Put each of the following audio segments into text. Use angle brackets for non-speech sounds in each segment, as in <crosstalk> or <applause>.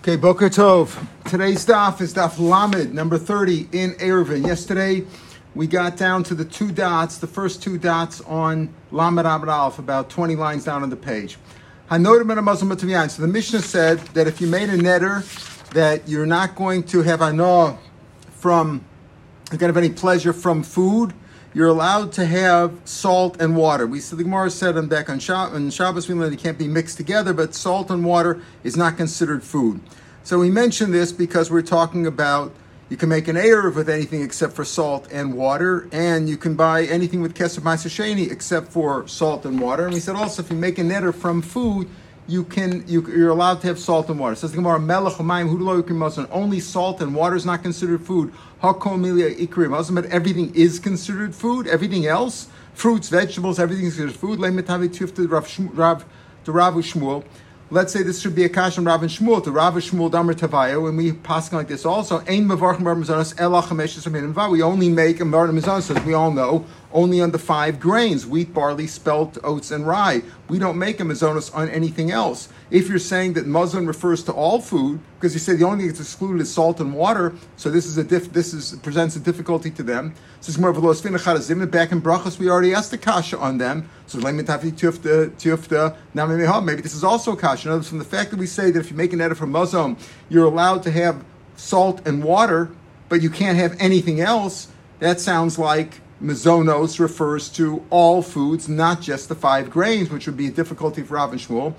Okay, Boker Tov. Today's daf is daf Lamed, number 30 in Erevin. Yesterday, we got down to the two dots, the first two dots on Lamed Abed Aleph, about 20 lines down on the page. Hanodim So the Mishnah said that if you made a netter, that you're not going to have anoah from, you're going to have any pleasure from food, you're allowed to have salt and water. We said the Gemara said on back on, Shab- on Shabbos we learned it can't be mixed together, but salt and water is not considered food. So we mentioned this because we're talking about you can make an erev with anything except for salt and water, and you can buy anything with kesef ma'aseh except for salt and water. And we said also if you make a netter from food, you can you, are allowed to have salt and water. Says the Gemara, Melech Mayim Only salt and water is not considered food. Hakol Milia Ikrim but everything is considered food. Everything else, fruits, vegetables, everything is considered food. Lemetavi to Rav to Rav Shmuel. Let's say this should be a kash on Rav and Shmuel to Rav and Shmuel Damar Tavaya. When we pass like this, also Ein Mavarchim Bar Mizanos Elach Hamesh We only make a Mar Mizanos, as we all know, only on the five grains wheat, barley, spelt, oats, and rye. We don't make a mazonos on anything else. If you're saying that mazon refers to all food, because you say the only thing that's excluded is salt and water, so this is a diff, this is presents a difficulty to them. So it's more of a los back in brachas. We already asked the kasha on them. So maybe this is also a kasha. In other words, from the fact that we say that if you make an edit from mazon, you're allowed to have salt and water, but you can't have anything else. That sounds like Mizonos refers to all foods, not just the five grains, which would be a difficulty for Rav and Shmuel.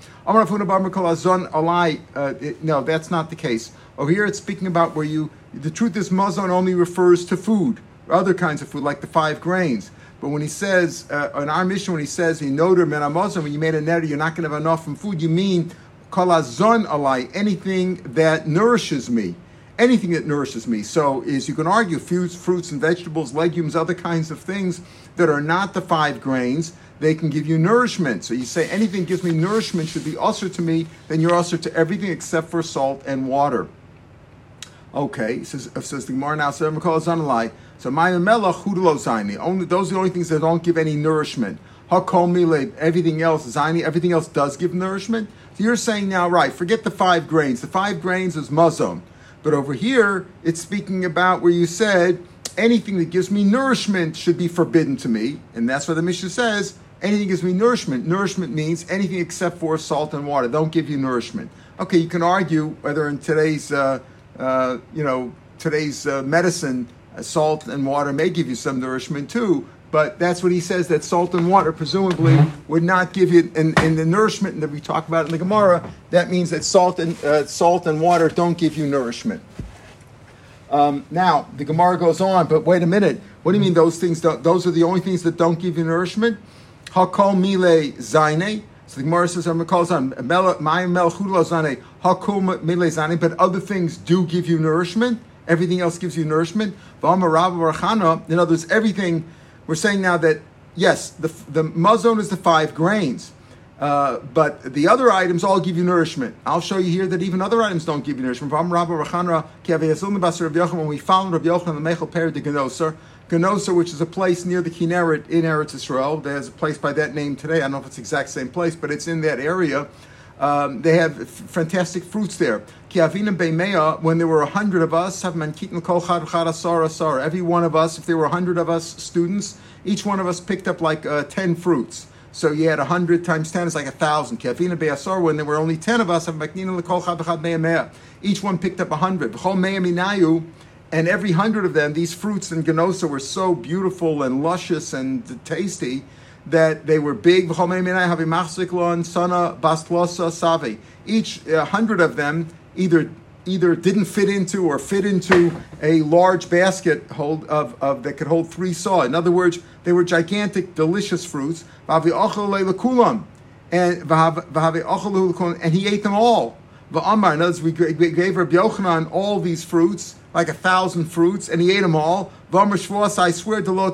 Uh, no, that's not the case. Over here, it's speaking about where you. The truth is, mazon only refers to food, other kinds of food, like the five grains. But when he says uh, in our mission, when he says he noder men when you made a netter, you're not going to have enough from food. You mean kalazon alai, anything that nourishes me anything that nourishes me. So, is you can argue fruits, fruits and vegetables, legumes, other kinds of things that are not the five grains, they can give you nourishment. So you say anything gives me nourishment should be usher to me, then you're usher to everything except for salt and water. Okay, says says the Gemara now. So. So my melach hudelo Only those are the only things that don't give any nourishment. Hakom everything else zaini. Everything else does give nourishment. So you're saying now, right? Forget the five grains. The five grains is mazon. But over here, it's speaking about where you said anything that gives me nourishment should be forbidden to me. And that's what the Mishnah says anything gives me nourishment. Nourishment means anything except for salt and water. Don't give you nourishment. Okay, you can argue whether in today's, uh, uh, you know, today's uh, medicine, uh, salt and water may give you some nourishment too. But that's what he says that salt and water presumably would not give you, and, and the nourishment that we talk about in the Gemara, that means that salt and uh, salt and water don't give you nourishment. Um, now the Gemara goes on, but wait a minute. What do you mean those things? Don't, those are the only things that don't give you nourishment? Hakol mile zaine. So the Gemara says, "I'm calls on my mel zane hakol mile zaine." But other things do give you nourishment. Everything else gives you nourishment. In other words, everything we're saying now that yes, the the mazon is the five grains, uh, but the other items all give you nourishment. I'll show you here that even other items don't give you nourishment. When we found Rabbi Yochanan the Mechel Peri de Genoser, Genoser, which is a place near the Kinneret in Eretz Israel, there's a place by that name today. I don't know if it's the exact same place, but it's in that area. Um, they have f- fantastic fruits there. When there were a hundred of us, every one of us, if there were a hundred of us students, each one of us picked up like uh, ten fruits. So you had a hundred times ten is like a thousand. When there were only ten of us, each one picked up a hundred. And every hundred of them, these fruits in Genosa were so beautiful and luscious and tasty that they were big. Each uh, hundred of them either either didn't fit into or fit into a large basket hold of, of that could hold three saw. In other words, they were gigantic, delicious fruits. And and he ate them all. In other words, we gave Rabbi Yochanan all these fruits, like a thousand fruits, and he ate them all. I swear to Lo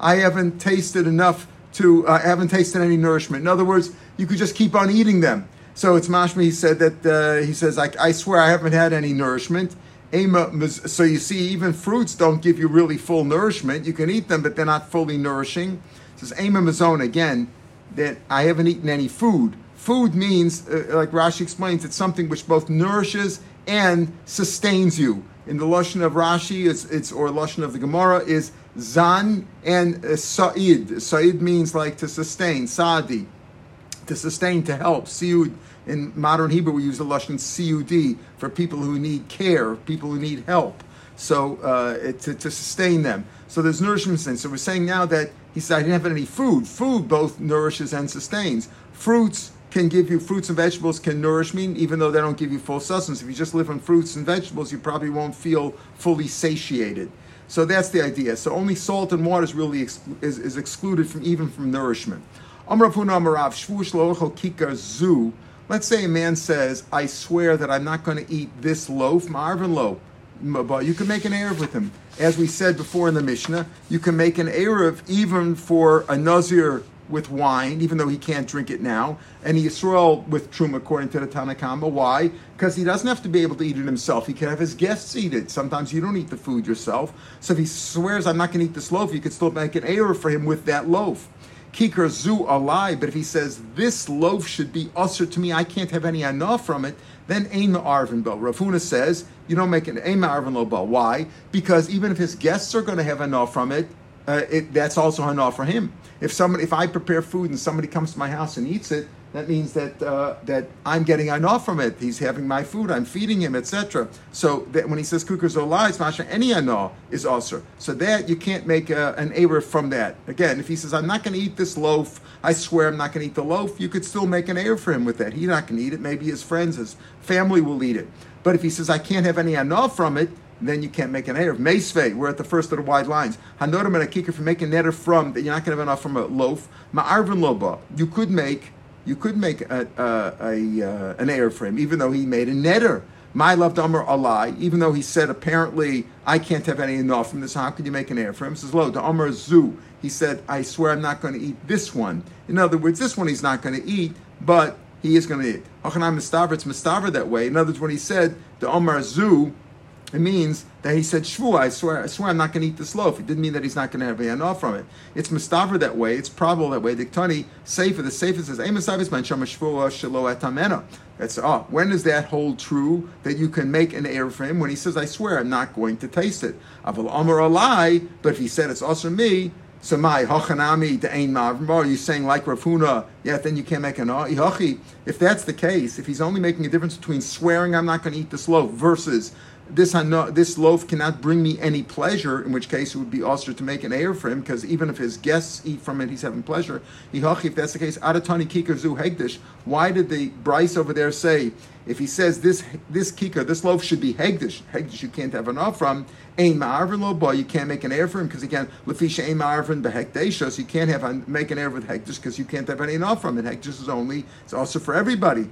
I haven't tasted enough to, uh, I haven't tasted any nourishment. In other words, you could just keep on eating them. So it's Mashmi said that uh, he says, I, I, swear I haven't had any nourishment." So you see, even fruits don't give you really full nourishment. You can eat them, but they're not fully nourishing. It says Ema mazon again that I haven't eaten any food Food means, uh, like Rashi explains, it's something which both nourishes and sustains you. In the lashon of Rashi, it's, it's or lashon of the Gemara is zan and uh, sa'id. Sa'id means like to sustain, sadi, to sustain, to help. Siud in modern Hebrew we use the lashon siud for people who need care, people who need help. So uh, to, to sustain them. So there's nourishment. So we're saying now that he said I didn't have any food. Food both nourishes and sustains. Fruits can give you fruits and vegetables can nourish me, even though they don't give you full sustenance. If you just live on fruits and vegetables, you probably won't feel fully satiated. So that's the idea. So only salt and water is really ex- is, is excluded from even from nourishment. Let's say a man says, "I swear that I'm not going to eat this loaf, Marvin loaf." You can make an erev with him, as we said before in the Mishnah. You can make an erev even for a nazir with wine, even though he can't drink it now, and Yisrael with truma, according to the Tanna Kamma. Why? Because he doesn't have to be able to eat it himself. He can have his guests eat it. Sometimes you don't eat the food yourself. So if he swears, I'm not going to eat this loaf, you could still make an error for him with that loaf. Kikar zu lie. but if he says, this loaf should be usher to me, I can't have any enough from it, then Ein Arvin Bo. Rav Huna says, you don't make an Ein Arvin Lo Bo. Why? Because even if his guests are going to have enough from it, uh, it, that's also enough for him. If somebody, if I prepare food and somebody comes to my house and eats it, that means that uh, that I'm getting enough from it. He's having my food, I'm feeding him, etc. So that when he says kukers lies, masha any ano is also. So that you can't make a, an error from that. Again, if he says I'm not going to eat this loaf, I swear I'm not going to eat the loaf, you could still make an error for him with that. He's not going to eat it. Maybe his friends, his family will eat it. But if he says I can't have any ano from it, then you can't make an Erev. Meisvei, we're at the first of the wide lines. Hanodim and Akika, if you make an Erev from, that you're not going to have enough from a loaf. Ma'arvin loba, you could make, you could make a, a, a uh, an Erev for him, even though he made a netter. My loved Amr lie. even though he said apparently I can't have any enough from this. How could you make an Erev for him? He says, Lo, the Amr Zu. He said, I swear I'm not going to eat this one. In other words, this one he's not going to eat, but he is going to eat. Achanai Mustaver, it's Mustaver that way. In other words, when he said the Amr Zu, it means that he said, Shvu, I swear, I swear I'm not going to eat this loaf. It didn't mean that he's not going to have enough from it. It's mustaver that way. It's probable that way. Diktani, Sefer, the Sefer says, oh, That's, oh, when does that hold true that you can make an error for him? When he says, I swear I'm not going to taste it. Aval Amar a lie, but if he said it's also me, so my hachanami to ain Are you saying like Rav Huna? Yeah, then you can't make an If that's the case, if he's only making a difference between swearing I'm not going to eat this loaf versus this this loaf cannot bring me any pleasure, in which case it would be also to make an air for him, because even if his guests eat from it, he's having pleasure. If that's the case, adatani kikar zu hegdish. Why did the brisa over there say, if he says this this kikar, this loaf should be hegdish, hegdish you can't have enough from, ein ma'arvin lo you can't make an air for him, because again, lefisha ein ma'arvin so you can't have uh, make an air with hegdish, because you can't have any enough from it. Hegdish is only, it's also for everybody.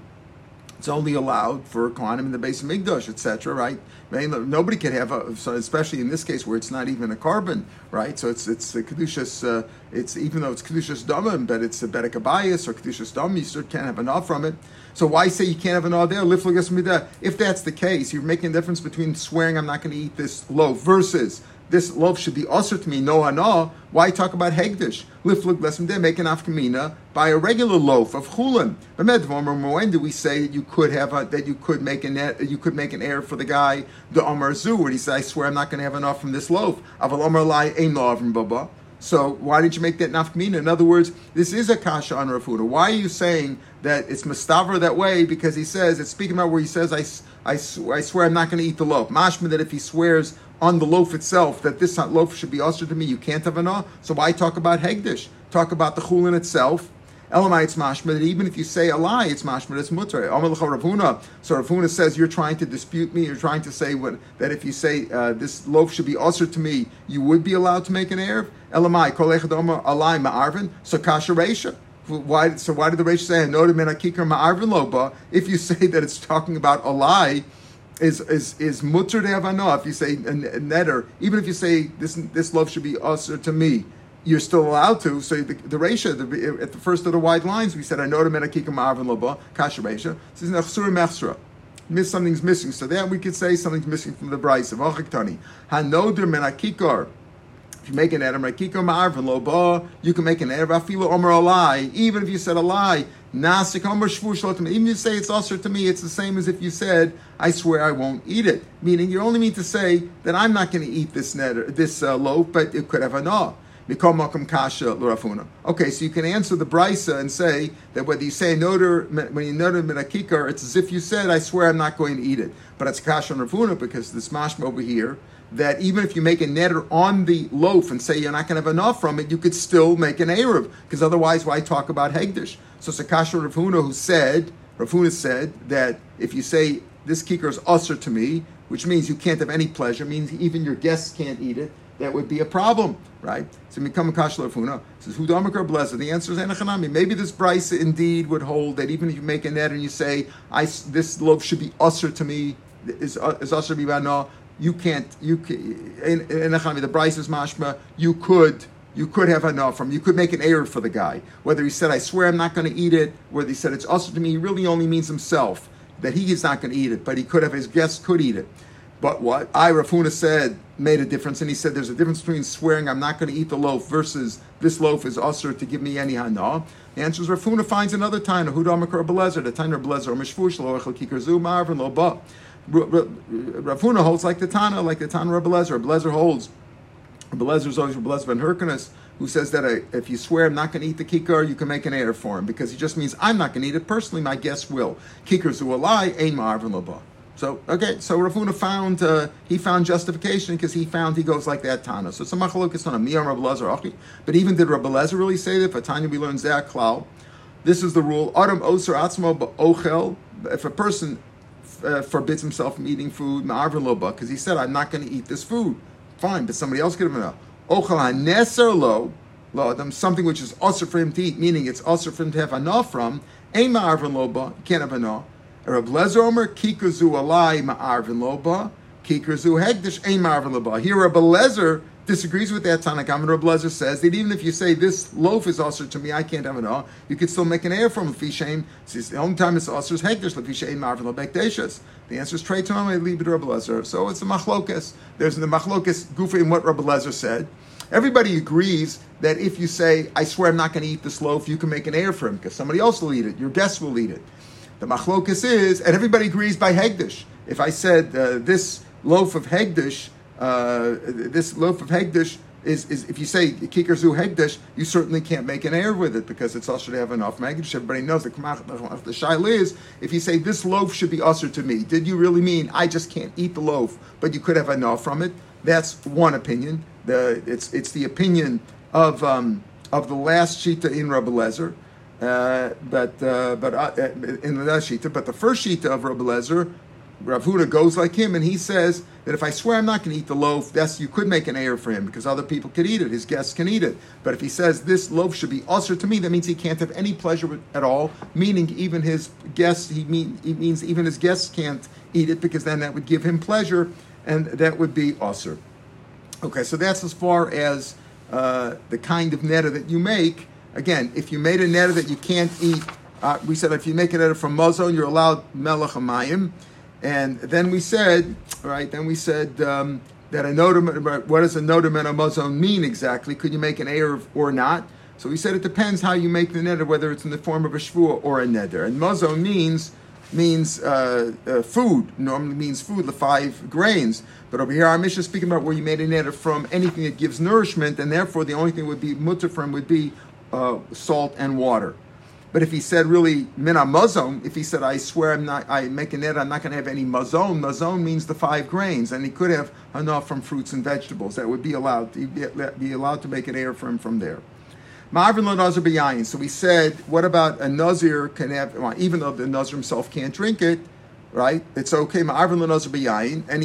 It's only allowed for quantum in the base of Migdash, etc. Right? Nobody can have a, so especially in this case where it's not even a carbon, right? So it's it's a kedushas. Uh, it's even though it's kedushas damim, but it's a bedek or kedushas dam. You still can't have an enough from it. So why say you can't have an enough there? If that's the case, you're making a difference between swearing I'm not going to eat this loaf versus this loaf should be also to me no hana. Why talk about hegdish? Lifluk lesson there make an afkamina by a regular loaf of chulin. When do we say that you could have a, that you could make an you could make an error for the guy the Omar Zu where he said I swear I'm not going to have enough from this loaf. Aval Omar lai ein from baba. So why did you make that nafkamina? In other words, this is a kasha on Rafuda. Why are you saying that it's mustaver that way? Because he says it's speaking about where he says I, I, I swear I'm not going to eat the loaf. Mashma that if he swears on the loaf itself that this loaf should be usher to me, you can't have an So why talk about hegdish? Talk about the chulin itself. Elamai, it's mashma that even if you say a lie, it's mashma it's mutter. Rav Huna. So Rav Huna says you're trying to dispute me. You're trying to say what, that if you say uh, this loaf should be usher to me, you would be allowed to make an erev. Elamai kolechad omer alai ma'arvin. So kasha reisha. Why? So why did the Reish say no menakikar ma'arvin loba? If you <laughs> say that it's talking about a lie, is is is mutter de havana. If you say netter, even if you say this this love should be us or to me, you're still allowed to. So the, the ratio the, at the first of the wide lines, we said I know the menakika ma'arvin loba kasha ratio. This is nechsur mechsra. Miss something's missing. So then we could say something's missing from the brisa of Achiktani. Hanoder menakikar. If you make an Adam Rakiko Ma'arvin Loba, you can make an Erev Afilo Omer a lie. Even if you said a lie, Even you say it's usher to me, it's the same as if you said, I swear I won't eat it. Meaning you only mean to say that I'm not going to eat this net, this uh, loaf, but it could have a no. Okay, so you can answer the brisa and say that whether you say noder when you noder minakikar, it's as if you said, "I swear I'm not going to eat it." But it's kasha and Rav Huna because this mashma over here that even if you make a netter on the loaf and say you're not going to have enough from it, you could still make an eruv because otherwise, why talk about hegdish? So Sakasha Rav Huna who said Rav Huna said that if you say this kikar is usher to me, which means you can't have any pleasure, means even your guests can't eat it that would be a problem, right? So a kashla funa. Says hudamakar blessed. The answer is enachanami. Maybe this brisa indeed would hold that even if you make a net and you say, "I this loaf should be usher to me," is is usher bivana. You can't. You can, enachanami. The brisa is mashma. You could. You could have enough from. You could make an error for the guy. Whether he said, "I swear I'm not going to eat it," whether he said it's usher to me, he really only means himself that he is not going to eat it, but he could have his guests could eat it. But what I Rav Huna said made a difference, and he said there's a difference between swearing I'm not going to eat the loaf versus this loaf is usher to give me any hana. The answer is Rav Huna finds another time. a Hudamakar Belezer, the Taina Belezer, or Mishfush, Lo Echel Kikar Zu, Marvin, Lo Ba. Rav Huna holds like the Tana, like the Tana Rebelezer. Belezer holds. Belezer is always Belezer ben Hyrcanus, who says that uh, if you swear I'm not going to eat the kikar, you can make an error for him because he just means I'm not going to eat it personally. My guests will. Kikar zu lie, ein marvin lo so okay, so Rav Huna found uh, he found justification because he found he goes like that Tana. So it's a machlokas on a miyam Rabbi Lezer But even did Rabbi Lezer really say that? For Tanya we learn cloud. This is the rule. Adam oser atzmo ochel. If a person uh, forbids himself from eating food, ma'arvin loba, because he said I'm not going to eat this food. Fine, but somebody else could have a ochel haneser lo. Lo, something which is also for him to eat, meaning it's also for him to have enough from. Ma'arvin loba, can't have enough. Rab Lezer Omer, Kikazu alai ma'arvin loba, Kikazu hegdish ein ma'arvin loba. Here Rab Lezer disagrees with that Tanakh. And Rab Lezer says that even if you say this loaf is also to me, I can't have it all, you could still make an air from Fishain. The only time it's also is hegdish, Fishain ma'arvin loba The answer is trade to him, I leave it to Rab Lezer. So it's a machlokas. There's the machlokas gufa in what Rab Lezer said. Everybody agrees that if you say, I swear I'm not going to eat this loaf, you can make an air for him because somebody else will eat it. Your guests will eat it. The machlokus is, and everybody agrees by Hegdish. If I said uh, this loaf of Hegdish, uh, this loaf of Hegdish is, is if you say kikar zu Hegdish, you certainly can't make an error with it because it's also to have enough Megdish. Everybody knows that the shail is if you say this loaf should be usher to me, did you really mean I just can't eat the loaf, but you could have enough from it? That's one opinion. The, it's, it's the opinion of, um, of the last Shita in Rabbi Lezer. Uh, but uh, but uh, in the last shita, but the first shita of Rabbi Lezer, Rav Huda goes like him, and he says that if I swear I'm not going to eat the loaf, that's you could make an error for him because other people could eat it, his guests can eat it. But if he says this loaf should be usher to me, that means he can't have any pleasure at all. Meaning even his guests, he, mean, he means even his guests can't eat it because then that would give him pleasure, and that would be usher. Okay, so that's as far as uh, the kind of netta that you make Again, if you made a netta that you can't eat, uh, we said if you make a neder from mazon, you're allowed melech amayim. And then we said, right, then we said um, that a nodim, what does a nodim and a mazon mean exactly? Could you make an erev or not? So we said it depends how you make the neder, whether it's in the form of a shvua or a neder. And mazon means means uh, uh, food. Normally means food, the five grains. But over here, our mission is speaking about where you made a neder from anything that gives nourishment, and therefore the only thing would be mutter from would be uh, salt and water. But if he said really mina mazon, if he said I swear I'm not, I make an ed, I'm not going to have any mazon. Mazon means the five grains, and he could have enough from fruits and vegetables that would be allowed. To be, be allowed to make an air from from there. Ma'avin lo nazir. So we said, what about a nazir can have, well, even though the nazir himself can't drink it, right? It's okay. Ma'avin lo nazir b'yayin and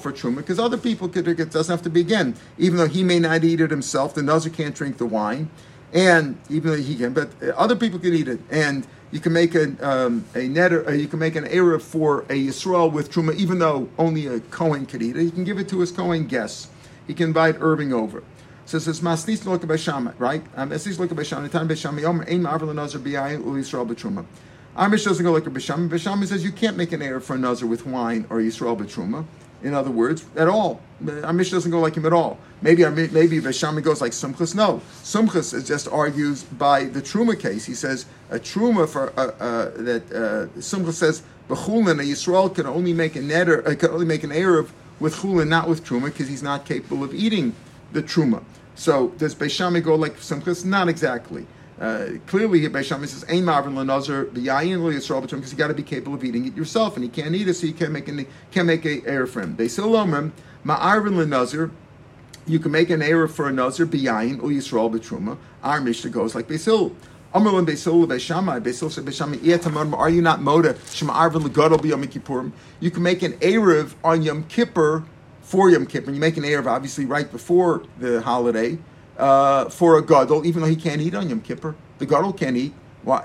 for truma because other people could drink it. Doesn't have to be again. Even though he may not eat it himself, the nazir can't drink the wine and even though he can, but other people can eat it, and you can make a um, a netter, uh, you can make an eruv for a yisrael with truma, even though only a kohen could eat it. He can give it to his kohen guests. He can invite Irving over. So it says masnis look b'shama, right? Masnis look b'shama. Time b'shama yomer ein ma'aver l'nazar b'yayin u'yisrael b'truma. Amish doesn't go like a b'shama. B'shama says you can't make an eruv for a nazar with wine or yisrael b'truma. In other words, at all. Our Mishnah doesn't go like him at all. Maybe maybe Veshami goes like Sumchus. No, Sumchus just argues by the Truma case. He says a Truma for uh, uh, that uh, Sumchus says Bechulin a Yisrael can only make a netter, uh, can only make an erev with Chulin, not with Truma, because he's not capable of eating the Truma. So does Beishami go like Sumchus? Not exactly. Uh, clearly, Beishami says, "Ein marvin lenazar b'yayin lo yisrael because you got to be capable of eating it yourself, and he can't eat it, so you can't make an, can't make a error for him." Beisilomim ma'arvin lenazar. You can make an error for a nazir b'yayin or yisrael b'truma. Our Mishnah goes like Beisil. Amrlan Beisil Beishamai Beisil Beishamai Ietamon. Are you not moda Shema Arvin legadol b'Yom Kippurim? You can make an erev on Yom Kippur for Yom Kippur. You make an erev obviously right before the holiday uh, for a gadol, even though he can't eat on Yom Kippur. The gadol can't eat. Why?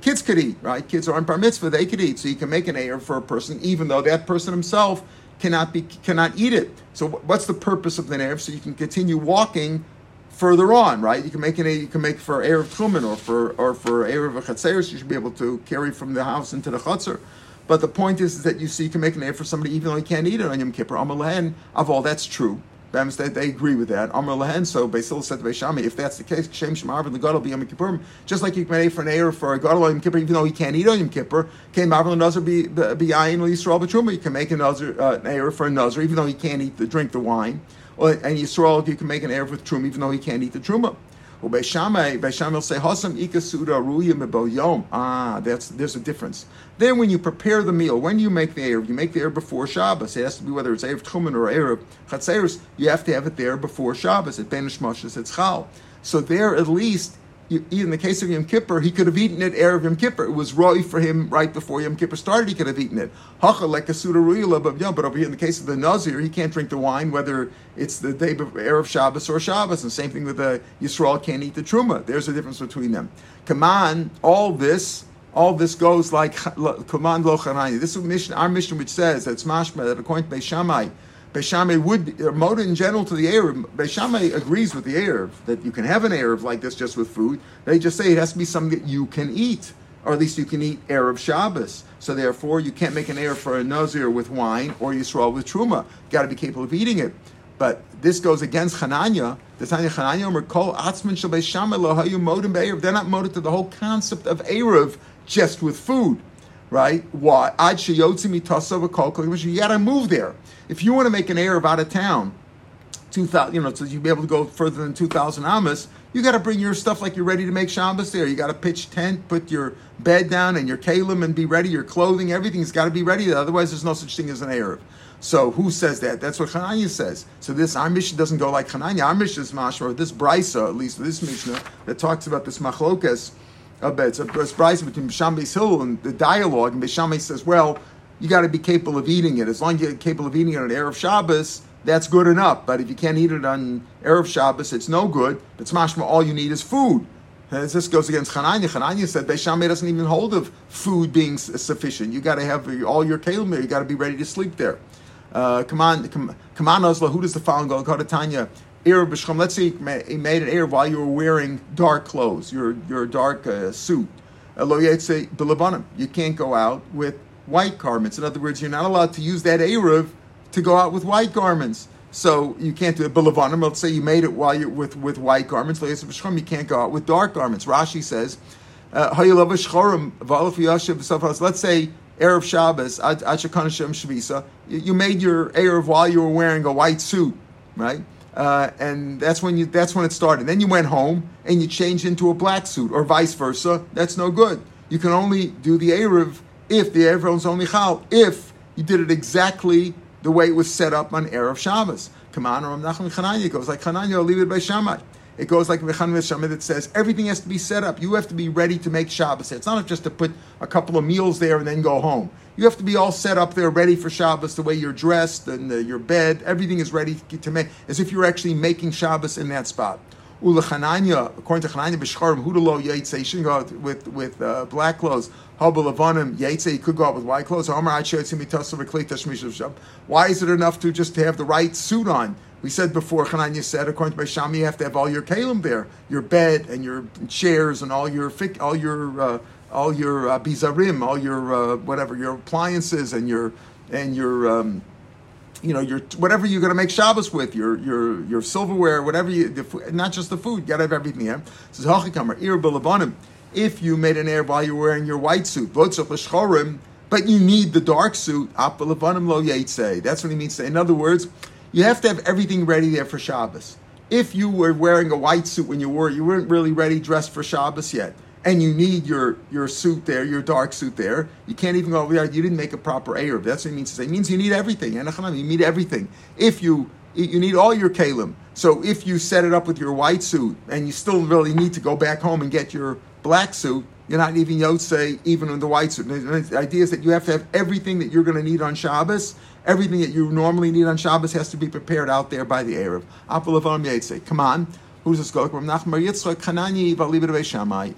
kids could eat, right? Kids are on bar mitzvah; they could eat. So you can make an erev for a person, even though that person himself cannot be cannot eat it. So what's the purpose of the erev? So you can continue walking further on, right? You can make an air you can make for erev tchumen or for or for erev chatzeres. You should be able to carry from the house into the chutzner. But the point is, is that you see you can make an erev for somebody even though he can't eat it on Yom Kippur. Amalahen of all that's true. They, they agree with that. Amr Lahen, so Basil said to Beishami, if that's the case, Shem Shemarvin, the God will be Yom. Just like you can make for an Eir for a God on Yom Kippur, even though he can't eat on Yom Kippur, can Marvin Nazar be Ayin Yisrael B'Truma? You can make a uh, an Eir for a Nazar, even though he can't eat the drink the wine. And Yisrael, you can make an Eir with Truma, even though he can't eat the Truma. Beishamai, will say, Hasam ikasuda ruya yom. Ah, that's there's a difference. Then when you prepare the meal, when you make the Erev, you make the Erev before Shabbos. It has to be whether it's Erev Tchumen or Erev Chatzeris, you have to have it there before Shabbos. At Ben Shmoshes, it's Chal. So there at least in the case of Yom Kippur, he could have eaten it Erev Yom Kippur. It was roy for him right before Yom Kippur started. He could have eaten it. Hacha like a but over here in the case of the Nazir, he can't drink the wine whether it's the day of Erev Shabbos or Shabbos. And same thing with the Yisrael can't eat the Truma. There's a difference between them. On, all this. All this goes like command lo This is our mission, which says that's mashma that according to Beishamai, Beishamay would uh, Moda in general to the Arab. Beishamay agrees with the Arab that you can have an Arab like this just with food. They just say it has to be something that you can eat, or at least you can eat Arab Shabbos. So therefore, you can't make an Arab for a Nazir with wine or Yisrael with Truma. You got to be capable of eating it. But this goes against Hananya. The Tanya Hananya Merkol Atzman Shal Beishamay Lohayu Modim Be'erev. They're not motive to the whole concept of Arab just with food right? Why? Ad You got to move there. If you want to make an Erev out of town, 2000, you know, so you'll be able to go further than 2,000 amas, you got to bring your stuff like you're ready to make Shabbos there. You got to pitch tent, put your bed down and your kalim and be ready, your clothing, everything's got to be ready. Otherwise, there's no such thing as an Erev. So who says that? That's what Chananya says. So this our Mishnah doesn't go like Chananya. Our Mishnah is mashma, this brisa, at least this Mishnah, that talks about this machlokas a bit. It's a brisa between Bisham Hill and the dialogue, and Bisham says, well, you got to be capable of eating it. As long as you're capable of eating it on Erev Shabbos, that's good enough. But if you can't eat it on Erev Shabbos, it's no good. It's mashma, all you need is food. This goes against Chananya. Chananya said Beishamay doesn't even hold of food being sufficient. You got to have all your there. You got to be ready to sleep there. Uh, come on, come, come on, Oslo. Who does the following go? Tanya. Erev b'shcham. Let's say he made an Erev while you were wearing dark clothes, your your dark uh, suit. You can't go out with white garments. In other words, you're not allowed to use that Erev to go out with white garments. So you can't do it. Bilavanim. Let's say you made it while you're with, with white garments. You can't go out with dark garments. Rashi says, uh, Let's say Erev Shabbos, you made your Erev while you were wearing a white suit, right? Uh, and that's when you that's when it started. Then you went home and you changed into a black suit, or vice versa. That's no good. You can only do the erev if the erev only chal. If you did it exactly the way it was set up on erev Shabbos. Come on, Ram Nachman Chananya goes like Chananya, leave it by Shammai. It goes like Mechan Shammai that says everything has to be set up. You have to be ready to make Shabbos. It's not just to put a couple of meals there and then go home. You have to be all set up there, ready for Shabbos, the way you're dressed and the, your bed. Everything is ready to make, as if you're actually making Shabbos in that spot. Ulachananya, according to Chananya B'Shcharim, Hudalo Yaitse, shouldn't go out with, with uh, black clothes. You could go out with white clothes. Why is it enough to just to have the right suit on? We said before, Chananya said, according to Shami, you have to have all your kalim there, your bed and your chairs and all your all your uh, all your uh, bizarim, all your uh, whatever your appliances and your and your um, you know, your whatever you're going to make Shabbos with, your your your silverware, whatever you, the, not just the food, you got to have everything here. Says Hachikamer Ir. If you made an air while you're wearing your white suit, but you need the dark suit. That's what he means. To say. In other words, you have to have everything ready there for Shabbos. If you were wearing a white suit when you wore it, you weren't really ready dressed for Shabbos yet and you need your your suit there, your dark suit there. You can't even go over there. You didn't make a proper Arab. That's what it means to say. It means you need everything. You need everything. If you you need all your kalim. So if you set it up with your white suit and you still really need to go back home and get your black suit, you're not even yotze even in the white suit. The idea is that you have to have everything that you're going to need on Shabbos. Everything that you normally need on Shabbos has to be prepared out there by the Arab. Come on. Who's this go? Like? In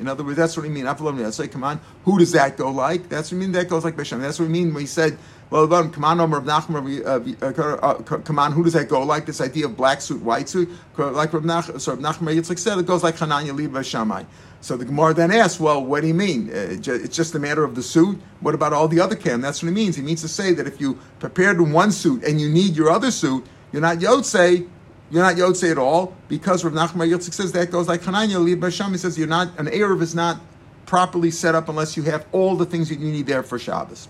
other words, that's what he mean. Say, come on, who does that go like? That's what I mean. That goes like Beishamai. That's what we mean when he said, well, come on, Rav Nachman, uh, uh, come on, who does that go like? This idea of black suit, white suit, like Rav Nachman, Yitzchak said, it goes like Hananya Liba Beishamai. So the Gemara then asks, well, what do you mean? Uh, it's just a matter of the suit. What about all the other cam? That's what he means. He means to say that if you prepared one suit and you need your other suit, you're not Yotze, you're not Yotze at all because Rav Nachman Yitzchak says that goes like Hananya Lid Basham. He says you're not an Erev is not properly set up unless you have all the things that you need there for Shabbos.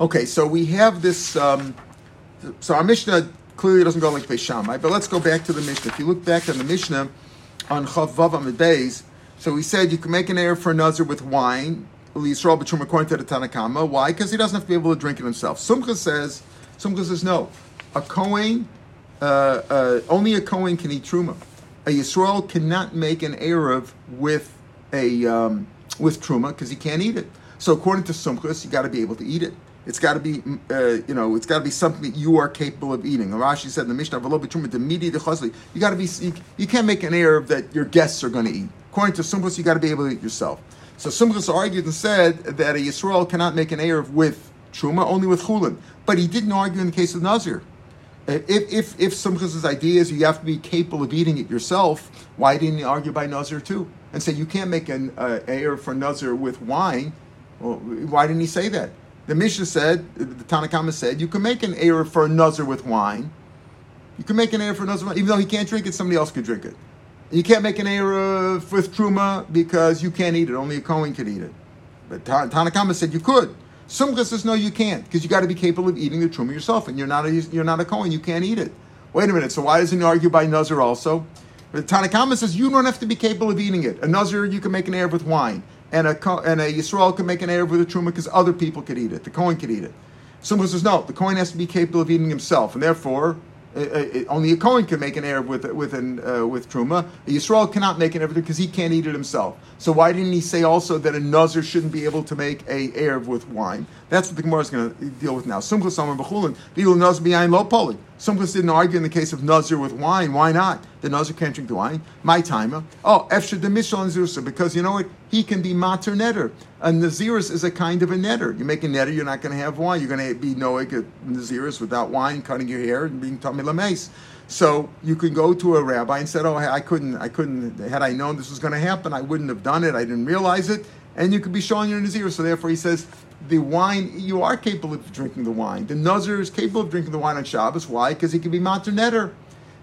Okay, so we have this. Um, so our Mishnah clearly doesn't go like Beishamai, but let's go back to the Mishnah. If you look back at the Mishnah on Chav Vav Amid so he said you can make an Erev for a Nazir with wine. Yisrael B'Trum according to the Tanna Kamma. Why? Because he doesn't have to be able to drink it himself. Sumcha says, Sumcha says no. A Kohen uh, uh, only a Kohen can eat truma. A Yisrael cannot make an erev with a um, with truma because he can't eat it. So according to Sumchus, you got to be able to eat it. It's got to be, uh, you know, it's got to be something that you are capable of eating. Rashi said in the Mishnah, you got to be, you, you can't make an erev that your guests are going to eat. According to Sumchus, you got to be able to eat yourself. So Sumchus argued and said that a Yisrael cannot make an erev with truma, only with chulin. But he didn't argue in the case of Nazir. If if if Sumchus's idea is you have to be capable of eating it yourself, why didn't he argue by Nazir too and say you can't make an uh, air for Nazir with wine? Well, why didn't he say that? The Mishnah said, the Tanna Kamma said, you can make an air for a Nazir with wine. You can make an air for a Nazir, even though he can't drink it, somebody else could drink it. You can't make an air with truma because you can't eat it. Only a Kohen can eat it. But Tanna Kamma said you could. Sumcha says no, you can't because you got to be capable of eating the truma yourself, and you're not a, you're not a Kohen, you can't eat it. Wait a minute. So why doesn't he argue by Nazir also? The Tanna Kamma says you don't have to be capable of eating it. A Nazir you can make an Erev with wine, and a and a Yisrael can make an Erev with a truma because other people could eat it. The coin could eat it. Sumcha says no. The coin has to be capable of eating himself, and therefore uh, uh, only a Kohen can make an Erev with with an, uh, with truma. A Yisrael cannot make an Erev because he can't eat it himself. So why didn't he say also that a Nazir shouldn't be able to make a Erev with wine? That's what the Gemara is going to deal with now. Sumchus Amar B'chulin, Lo Poli. Sumchus didn't argue in the case of Nazir with wine. Why not? The Nazir can't drink the wine. My timer. Oh, Efsha de Mishal Zerusa, because you know what? He can be mater netter. A Naziris is a kind of a netter. You make a netter, you're not going to have wine. You're going to be at Naziris without wine, cutting your hair, and being Tommy Lames. So you can go to a rabbi and say, "Oh, I couldn't, I couldn't. Had I known this was going to happen, I wouldn't have done it. I didn't realize it." And you could be showing your nazir. So therefore, he says, the wine you are capable of drinking the wine. The nazir is capable of drinking the wine on Shabbos. Why? Because he can be mater netter.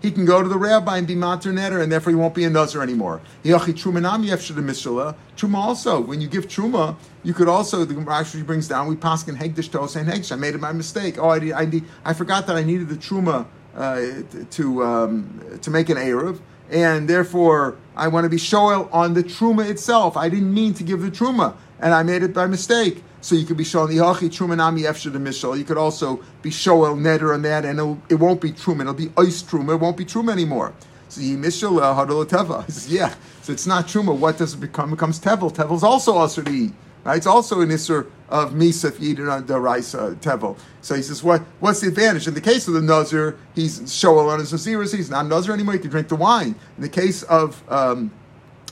He can go to the rabbi and be mater netter, and therefore he won't be a nazir anymore. Truma also, when you give truma, you could also the Rashi brings down we pass in hegdish tos and hegdish. I made it by mistake. Oh, I, I, I forgot that I needed the truma uh, to um, to make an erev, and therefore I want to be shoel on the truma itself. I didn't mean to give the truma, and I made it by mistake. So you could be showing the hachi truma nami efsher the mishal. You could also be shoel neder on that, and it won't be truma. It'll be ice truma. It won't be truma anymore. So he mishal uh, hadol teva. Yeah. So it's not truma. What does it become? It becomes tevel. Tevel's also also to eat. Right? It's also an isser of misa if eat on deraisa tevel. So he says, what, what's the advantage? In the case of the nazir, he's shoel on his naziris. He's not nazir anymore. He can drink the wine. In the case of um,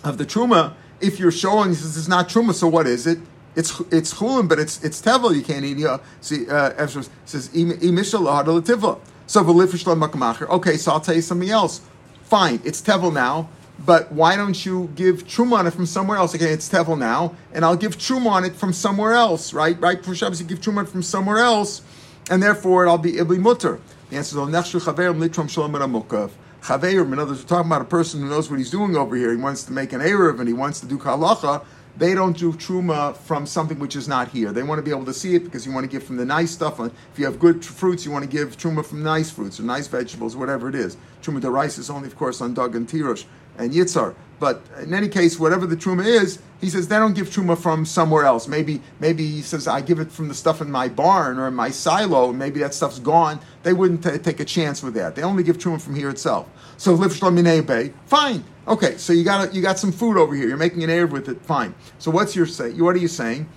of the truma, if you're showing, he says it's not truma. So what is it? It's it's chulin, but it's it's tevel. You can't eat. You see, uh, says imishal So Okay, so I'll tell you something else. Fine, it's tevel now but why don't you give truma on it from somewhere else? Okay, it's tevel now, and I'll give truma on it from somewhere else, right? Right? For Shabbos, you give truma from somewhere else, and therefore it'll be be mutter. The answer is nechshu chaverim litrom shalom mukav. Chaverim, in other words, we're talking about a person who knows what he's doing over here. He wants to make an erev and he wants to do kalacha. They don't do truma from something which is not here. They want to be able to see it because you want to give from the nice stuff. Uh, if you have good fruits, you want to give truma from nice fruits or nice vegetables, whatever it is. Truma de rice is only, of course, on dog and tirush and yitzar. But in any case, whatever the truma is, he says they don't give truma from somewhere else. Maybe, maybe he says I give it from the stuff in my barn or in my silo. Maybe that stuff's gone. They wouldn't t- take a chance with that. They only give truma from here itself. So lifshlam fine. Okay, so you got you got some food over here. You're making an air with it. Fine. So what's your say? What are you saying?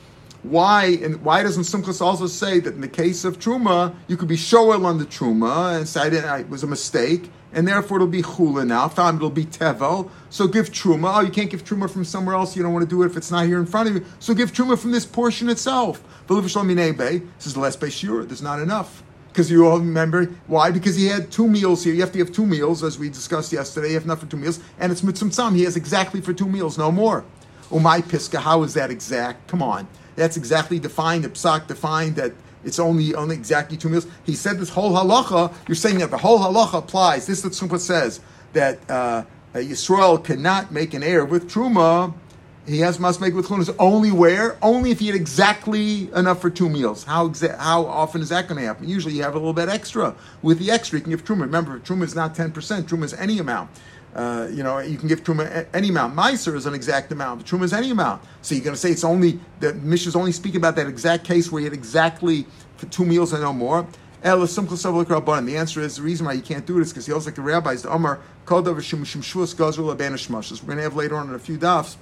Why and why doesn't Simchas also say that in the case of truma you could be shoel on the truma and say I didn't, it was a mistake and therefore it'll be chula now. Found it'll be tevel. So give truma. Oh, you can't give truma from somewhere else. You don't want to do it if it's not here in front of you. So give truma from this portion itself. But This is the sure. There's not enough. Because you all remember why? Because he had two meals here. You have to have two meals, as we discussed yesterday. You have enough for two meals, and it's mitzvah He has exactly for two meals, no more. Umay piska. How is that exact? Come on, that's exactly defined. The psak defined that it's only only exactly two meals. He said this whole halacha. You're saying that the whole halacha applies. This is what says that uh, Yisrael cannot make an heir with truma. He has must make with chunas only where only if he had exactly enough for two meals. How exa- how often is that going to happen? Usually you have a little bit extra. With the extra, you can give truma. Remember, truma is not ten percent. Truma is any amount. Uh, you know, you can give truma any amount. Meiser is an exact amount. Truma is any amount. So you're going to say it's only the Mishnah's only speaking about that exact case where you had exactly for two meals and no more. The answer is the reason why you can't do this because he also like the rabbis. The Omar called over shum shum shuas gazul We're going to have later on in a few dafs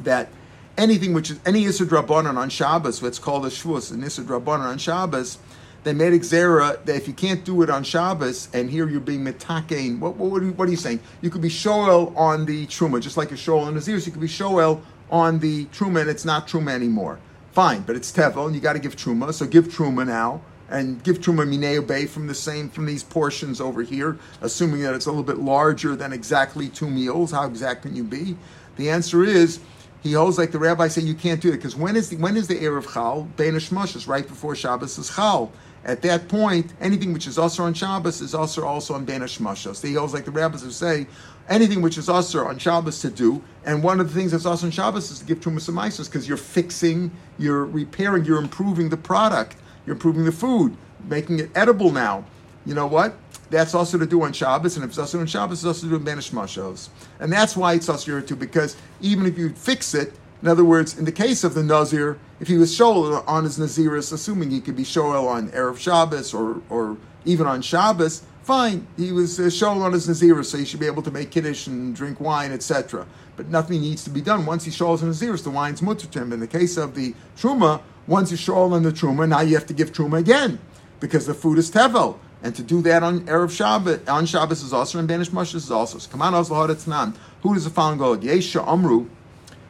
that anything which is any Issa Drabanan on Shabbos, what's called a Shavuos, an Issa Drabanan on Shabbos, they made Xera that if you can't do it on Shabbos, and here you're being mitakein, what, what, what, are you saying? You could be shoel on the truma, just like a shoel on the Nazir, you could be shoel on the truma, and it's not truma anymore. Fine, but it's tevel, and you got to give truma, so give truma now, and give truma mineo bay from the same from these portions over here, assuming that it's a little bit larger than exactly two meals. How exact can you be? The answer is he holds like the rabbi say you can't do it because when is the when is the air of Chal? Bein right before Shabbos is Chal. At that point, anything which is also on Shabbos is also also on Ben Hashmashos. So he holds like the rabbis who say anything which is also on Shabbos to do, and one of the things that's also on Shabbos is to give Trumas and because you're fixing, you're repairing, you're improving the product, you're improving the food, making it edible now. You know what? That's also to do on Shabbos, and if it's also on Shabbos, it's also to do on Banish Mashos. And that's why it's also too, because even if you fix it, in other words, in the case of the Nazir, if he was Shoel on his Naziris, assuming he could be Shoel on Erev Shabbos or, or even on Shabbos, fine, he was uh, Shoel on his Naziris, so he should be able to make Kiddush and drink wine, etc. But nothing needs to be done. Once he Shoels on Naziris, the wine's mutter to him. In the case of the Truma, once you Shoel on the Truma, now you have to give Truma again, because the food is Tevel. And to do that on Erev Shabbos, on Shabbos is also, and Banish Moshe is also. So come on, Nan. Who does the following go? Yesha Amru.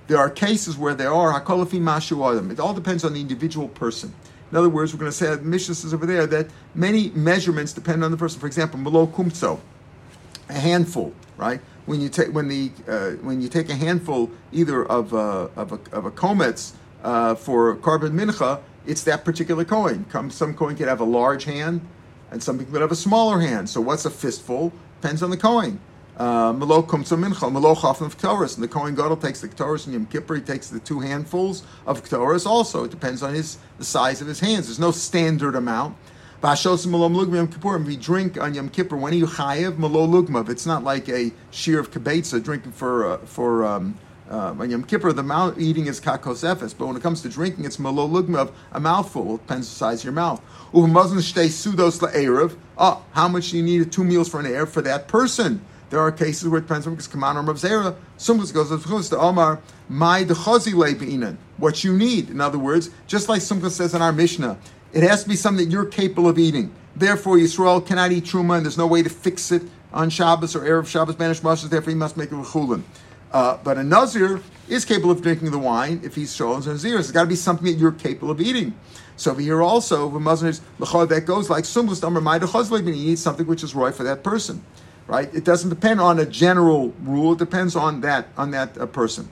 There are cases where there are Hakolafi Mashu Adam. It all depends on the individual person. In other words, we're going to say, that Mishnah says over there that many measurements depend on the person. For example, Malo Kumtso, a handful, right? When you take when the uh, when you take a handful either of uh, of a, of a comets uh, for carbon mincha, it's that particular coin. Some coin can have a large hand, and some people have a smaller hand. So what's a fistful? Depends on the coin. Uh, Melo kumtza mincha, melo chafim of ktoris. And the Kohen Gadol takes the ktoris, and Yom Kippur he takes the two handfuls of ktoris also. It depends on his the size of his hands. There's no standard amount. Bashos malom lugma Yom Kippur. If we drink on Yom Kippur, when are you chayev? Malo lugma. It's not like a shear of kibetza drinking for uh, for um, uh, on Yom Kippur, the mouth eating is kakos efes, but when it comes to drinking, it's malo lugma of a mouthful. Depends the size of your mouth. Sudos la'erev. Oh, how much do you need two meals for an air for that person? There are cases where it depends on because Kaman or Rav Zera, Sumkas goes to Omar, my dechazi leibinan, what you need. In other words, just like Sumkas says in our Mishnah, it has to be something that you're capable of eating. Therefore, Yisrael cannot eat truma, and there's no way to fix it on Shabbos or Erev Shabbos, Banish Mashas, therefore he must make a with chulin. Uh, but a Nazir is capable of drinking the wine if he's shown as Nazir. It's got to be something that you're capable of eating. So here also, the Muslim is that goes like Amr Maida he needs something which is right for that person. Right? It doesn't depend on a general rule, it depends on that on that uh, person.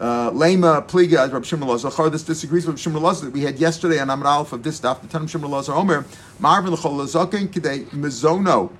Uh, Lema pliga as Rab Shimon Lazar. This disagrees with Shimon Lazar that we had yesterday on Amr Alf of this stuff. The Tanam Shimon Lazar Omer Marvin l'chol lazakin kidei mizono.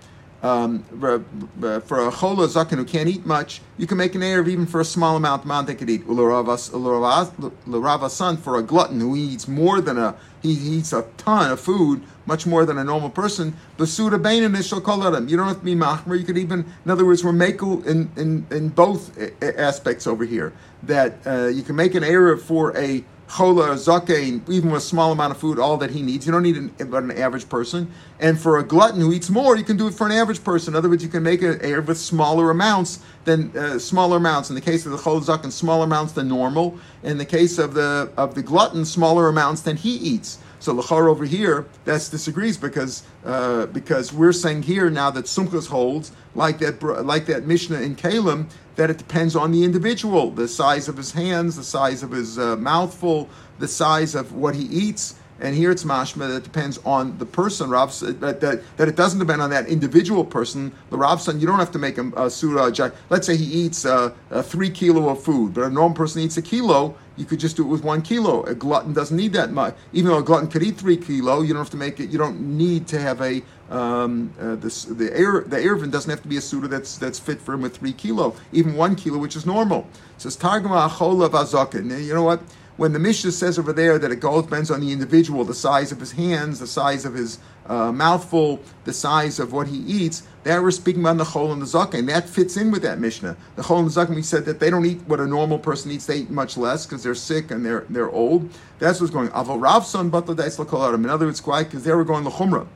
Um, for a chola zaken who can't eat much, you can make an erev even for a small amount. Man they could eat. Son for a glutton who eats more than a he eats a ton of food, much more than a normal person. Basuda bainin ishal koladim. You don't have to be machmer. You could even, in other words, we're makel in, in in both aspects over here. That uh, you can make an erev for a chola or zakein, even with a small amount of food, all that he needs. You don't need an, an average person. And for a glutton who eats more, you can do it for an average person. In other words, you can make air with smaller amounts than uh, smaller amounts. In the case of the chola zakein, smaller amounts than normal. In the case of the of the glutton, smaller amounts than he eats. So Lachar over here, that disagrees because uh, because we're saying here now that Sumchas holds like that like that Mishnah in Kalim that it depends on the individual, the size of his hands, the size of his uh, mouthful, the size of what he eats. And here it's mashma that depends on the person, Rav, that, that, that it doesn't depend on that individual person. The Rav son, you don't have to make a, a surah. Let's say he eats uh, a three kilo of food, but a normal person eats a kilo. You could just do it with one kilo. A glutton doesn't need that much. Even though a glutton could eat three kilo, you don't have to make it. You don't need to have a um, uh, this, the air the ervin doesn't have to be a suda that's that's fit for him with three kilo, even one kilo, which is normal. So it's targuma achola vazakin. You know what? When the Mishnah says over there that it all depends on the individual, the size of his hands, the size of his uh, mouthful, the size of what he eats, that we're speaking about the chol and the zaken. And that fits in with that Mishnah. The chol and the zaken, we said that they don't eat what a normal person eats, they eat much less because they're sick and they're they're old. That's what's going on. In other words, quiet because they were going the chumrah.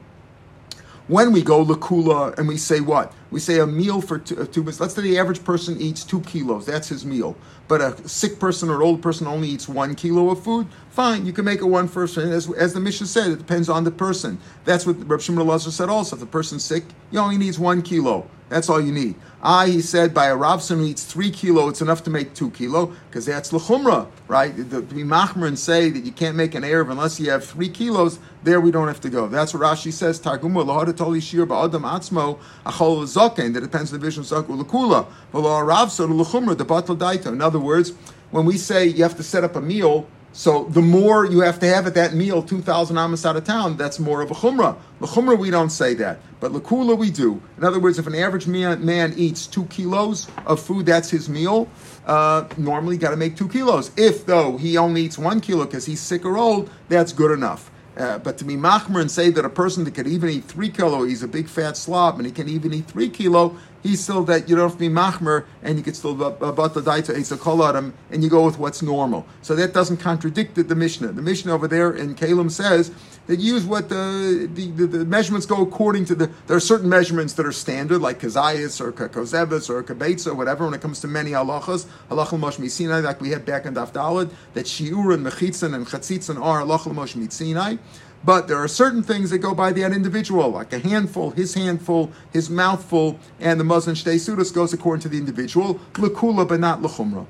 When we go lakula and we say what? We say a meal for two, uh, two Let's say the average person eats two kilos. That's his meal. But a sick person or an old person only eats one kilo of food. Fine, you can make it one person. As, as the Mishnah said, it depends on the person. That's what Reb Shimon Elazar said also. If the person's sick, he only needs one kilo. That's all you need. I, he said, by a Robson who eats three kilo, it's enough to make two kilo, because that's lechumra, right? To be machmer and say that you can't make an Erev unless you have three kilos, there we don't have to go. That's what Rashi says, Targumah, lahadatoli shir ba'adam atzmo, achol zaken, that depends on the vision of zaku lekula, v'lo ravso lechumra, the batal daita. In other words, when we say you have to set up a meal, so the more you have to have at that meal, 2,000 amas out of town, that's more of a chumrah. The chumrah, we don't say that. But lakula, we do. In other words, if an average man, eats two kilos of food, that's his meal. Uh, normally, got to make two kilos. If, though, he only eats one kilo because he's sick or old, that's good enough. Uh, but to be machmer and say that a person that could even eat three kilo, he's a big fat slob, and he can even eat three kilo, he's still that you don't have to be machmer, and you can still about the daita esakoladam, and you go with what's normal. So that doesn't contradict the, the Mishnah. The Mishnah over there in Kalim says that use what the, the, the, the, measurements go according to the. There are certain measurements that are standard, like kazayas or kakozevis or kabetza or whatever. When it comes to many halachas, halachal mosh misinai, like we had back in Daf that shiur and mechitzan and chatzitzan are halachal mosh mitzinai. But there are certain things that go by that individual, like a handful, his handful, his mouthful, and the Muslim Shtei Sudas goes according to the individual, lakula, but not lachumra.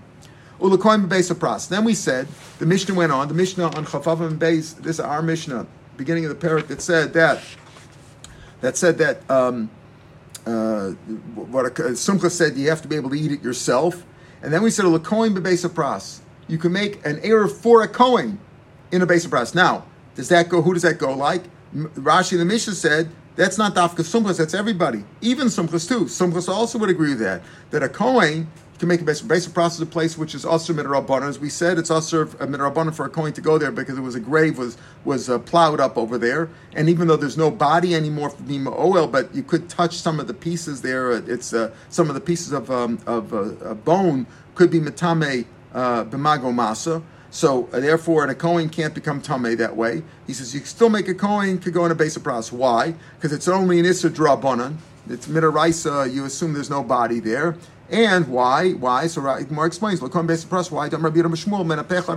Ulakoim pras. Then we said, the Mishnah went on, the Mishnah on Chafavim base, this is our Mishnah, beginning of the parak that said that, that said that, um, uh, what a, Sumcha said, you have to be able to eat it yourself. And then we said, Ulakoim base pras. You can make an error for a Kohen in a base pras. Now, does that go? Who does that go like? Rashi the Mishnah said that's not dafka sumchas. That's everybody, even sumchas too. Sumchas also would agree with that. That a kohen can make a basic, basic process a place which is also midrabanan. As we said, it's also a midrabanan for a kohen to go there because it was a grave was was uh, plowed up over there. And even though there's no body anymore for the oil, but you could touch some of the pieces there. It's uh, some of the pieces of um, of uh, bone could be mitame uh, b'mago masa. So uh, therefore, a Kohen can't become Tameh that way. He says you can still make a Kohen could go in a base of pras. Why? Because it's only an Issa Drabanan. It's Midaraisa, you assume there's no body there. And why? Why? So Mark explains,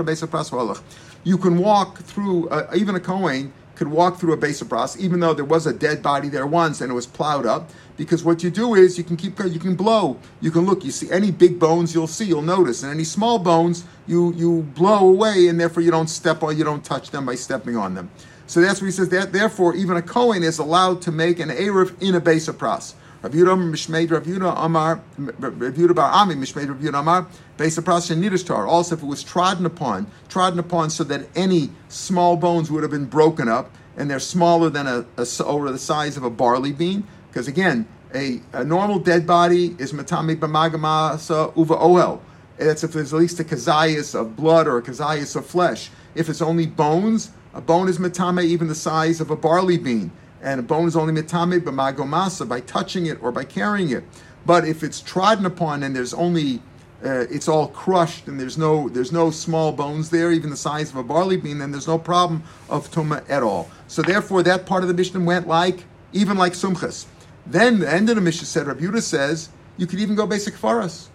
base of pras. Why? You can walk through, uh, even a Kohen could walk through a base of pras, even though there was a dead body there once and it was plowed up. Because what you do is you can keep you can blow. You can look. You see any big bones you'll see you'll notice. And any small bones you you blow away and therefore you don't step or you don't touch them by stepping on them. So that's what he says. That therefore even a Kohen is allowed to make an Erev in a base of pras Rav Yehuda Mishmeid Rav Yehuda Amar Yehuda Bar Ami Mishmeid Rav Yehuda Amar Base of Prasha Nidishtar. Also, if it was trodden upon, trodden upon so that any small bones would have been broken up, and they're smaller than a, a over the size of a barley bean, because again, a, a normal dead body is matami b'magamasa uva ohel. That's if there's at least a kazayas of blood or a kazayas of flesh. If it's only bones, a bone is matame even the size of a barley bean, and a bone is only matame b'magomasa by touching it or by carrying it. But if it's trodden upon and there's only uh, it's all crushed and there's no there's no small bones there, even the size of a barley bean, then there's no problem of tuma at all. So therefore, that part of the Mishnah went like even like sumchas. Then the end of the Mishnah said, Rabbi Yehuda says you could even go basic faras.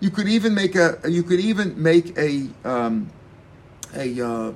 You could even make a you could even make a um, a uh,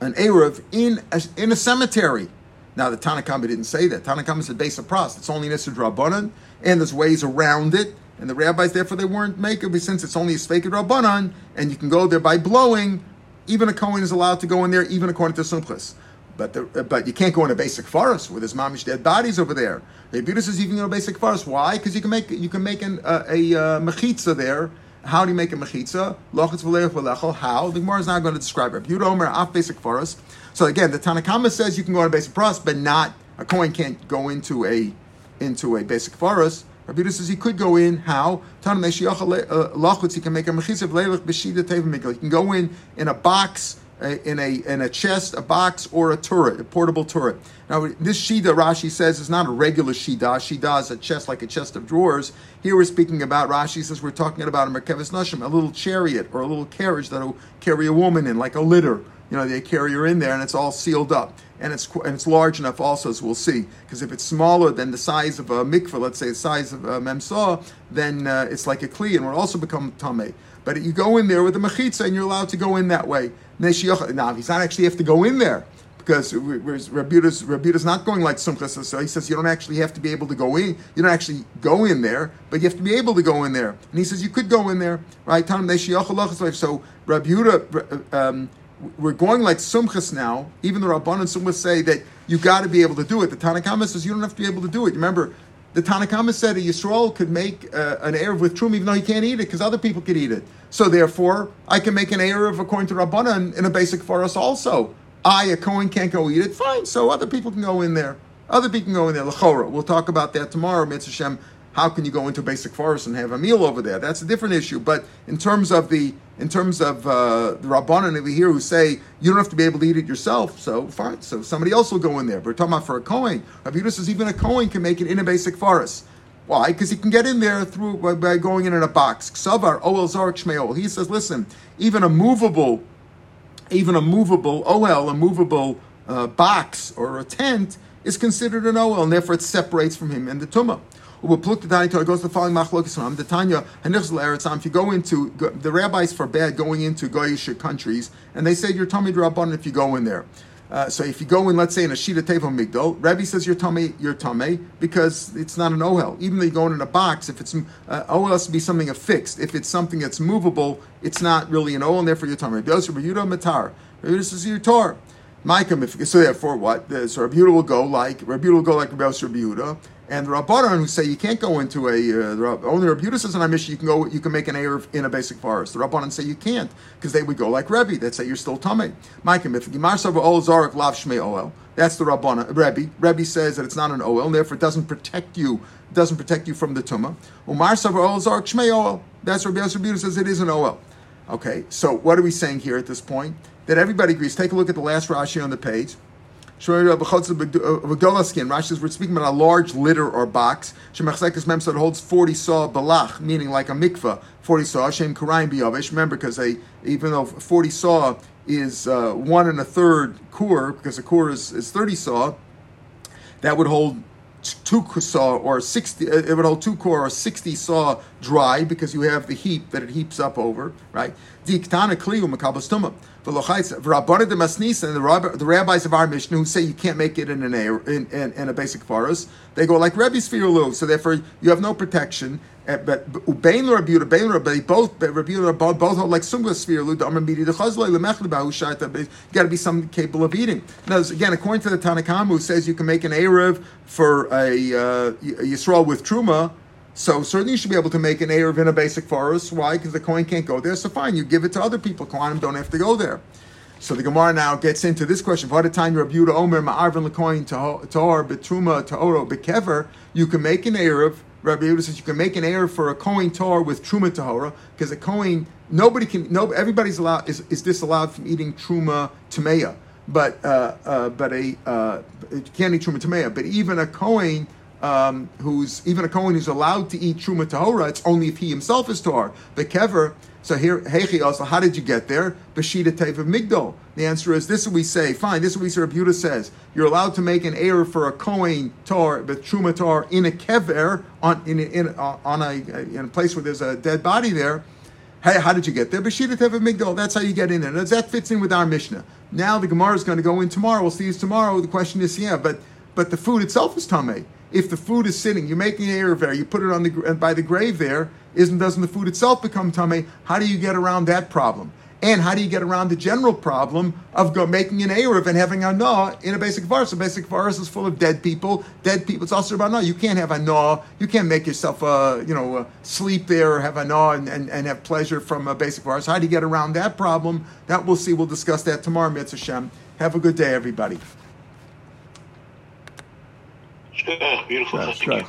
an eruv in a, in a cemetery. Now the Tanna Kamma didn't say that. Tanna Kamma said base of pras. It's only Nisr Rabbanan, and there's ways around it. And the rabbis, therefore, they weren't making since it's only a Svekid Rabbanan, and you can go there by blowing. Even a Kohen is allowed to go in there, even according to Sumchas. But the, but you can't go in a basic forest where there's mamish dead bodies over there. The Abudas is even in a basic forest. Why? Because you can make you can make an, uh, a uh, mechitza there. How do you make a mechitza? Lochitz v'lechol. How? The Gemara is not going to describe it. Yud Omer off basic forest. So again, the Tanna Kamma says you can go in a basic forest, but not a coin can't go into a into a basic forest. Rabbi says he could go in. How? Uh, he can make a mechitza of He can go in in a box in a in a chest, a box, or a turret, a portable turret. Now, this shida Rashi says is not a regular shida. Shida is a chest like a chest of drawers. Here we're speaking about Rashi says we're talking about a merkevis nashim, a little chariot or a little carriage that'll carry a woman in, like a litter. You know, they carry her in there, and it's all sealed up, and it's and it's large enough also, as we'll see. Because if it's smaller than the size of a mikveh, let's say the size of a memsah, then uh, it's like a kli, and will also become tameh. But you go in there with a mechitza, and you're allowed to go in that way. Now, he's not actually have to go in there because Rabbida's, Rabbida's not going like Sumchas. So he says you don't actually have to be able to go in. You don't actually go in there, but you have to be able to go in there. And he says you could go in there, right? So Rabbi um, we're going like Sumchas now. Even the Rabban and Sumchas say that you got to be able to do it. The Tanna Kamma says you don't have to be able to do it. Remember, the Tanna Kamma said a Yisrael could make uh, an Erev with Trum even though he can't eat it because other people could eat it. So therefore, I can make an Erev according to Rabbanan in a basic forest also. I, a Kohen, can't go eat it. Fine. So other people can go in there. Other people can go in there. Lechora. We'll talk about that tomorrow, Mitzvah how can you go into a basic forest and have a meal over there? That's a different issue. But in terms of the in terms of uh, the rabbanon over here who say you don't have to be able to eat it yourself, so fine. So somebody else will go in there. But we're talking about for a kohen. Rabbi says even a kohen can make it in a basic forest. Why? Because he can get in there through by going in in a box. Ksavar oel zark shmeol. He says, listen, even a movable, even a movable oel, a movable uh, box or a tent is considered an oel, and therefore it separates from him and the tumah. It goes to the following machlokes the Tanya If you go into the rabbis forbade going into goyish countries, and they say you're tummy rabban if you go in there. Uh, so if you go in, let's say in a shita tevo migdal, Rebbe says you're tummy, you're tummy because it's not an ohel. Even though you go in in a box, if it's uh, ohel has to be something affixed. If it's something that's movable, it's not really an ohel, and therefore you're tummy. Rebbe says Yehuda matar. Rebbe is your tor. Micah, so therefore what? So Yehuda will go like Yehuda will go like Rabbi Yehuda, and the Rabbanan who say you can't go into a uh, only Rabbi Yehuda says in you can go you can make an air in a basic forest. The Rabbanan say you can't because they would go like Rebbe. They'd say you're still tummy. That's the Rabbanan. Rebbe. Rebbe says that it's not an oil, and therefore it doesn't protect you. doesn't protect you from the tumah. Umar Savar Ol Zarek Shmei Oel. That's Rabbi Yehuda says it is an oil. Okay, so what are we saying here at this point? that everybody agrees. Take a look at the last Rashi on the page. Rashi says we're speaking about a large litter or box. Shemachzekes holds 40 saw balach, meaning like a mikvah, 40 saw, Shem Karayim biyavish. Remember, because even though 40 saw is uh, one and a third kur, because a kur is, is 30 saw, that would hold two saw or 60 uh, it would hold two core or 60 saw dry because you have the heap that it heaps up over, right? Diktana kliu Masnisa and the, rabbi, the rabbis of our Mishnah who say you can't make it in an in, in, in a basic forest, they go like Rebbe's Firulu, so therefore you have no protection. Eh, but Ubain Rabuta, Bain Rabbi, both Rabuta, both both hold like Sumga Sfiru, the Amr Midi, the Chazloi, the Mechli Bahushat, you got to be some capable of eating. Now, again, according to the Tanna Kamma, who says you can make an Erev for a, uh, Yisrael with Truma, so certainly you should be able to make an Erev in a basic forest. Why? Because the coin can't go there. So fine, you give it to other people. Kohanim don't have to go there. So the Gemara now gets into this question. What a time Rabbi Yehuda Omer Ma'arvin Lekoin Tahor Betruma Tahoro Bekever. You can make an Erev. Rabbi Yehuda says you can make an Erev for a coin Tahor with Truma Tahora because a coin nobody can no everybody's allowed is, is disallowed from eating Truma Tameya. But uh, uh, but a uh, can't eat Truma Tameya. But even a coin um, who's even a Kohen who's allowed to eat Truma Tahora, it's only if he himself is Tahor. The Kever, so here, Hechi also, how did you get there? Bashida Teva Migdol. The answer is this we say, fine, this is what we say, Rebuta says. You're allowed to make an error for a Kohen Tor, but Truma Tor in a Kever, on, in, in, on a, in a place where there's a dead body there. Hey, how did you get there? Bashida Teva Migdol, that's how you get in there. That fits in with our Mishnah. Now the Gemara is going to go in tomorrow. We'll see you tomorrow. The question is, yeah, but but the food itself is tamei if the food is sitting, you're making an Erev you put it on the by the grave there, isn't doesn't the food itself become tummy? How do you get around that problem? And how do you get around the general problem of go, making an Erev and having a Nah in a basic forest? A basic forest is full of dead people. Dead people. It's also about Nah. You can't have a Nah. You can't make yourself, uh, you know, uh, sleep there or have a Nah and, and, and, have pleasure from a basic forest. How do you get around that problem? That we'll see. We'll discuss that tomorrow, Mitzvah Shem. Have a good day, everybody. Oh, beautiful. That's right.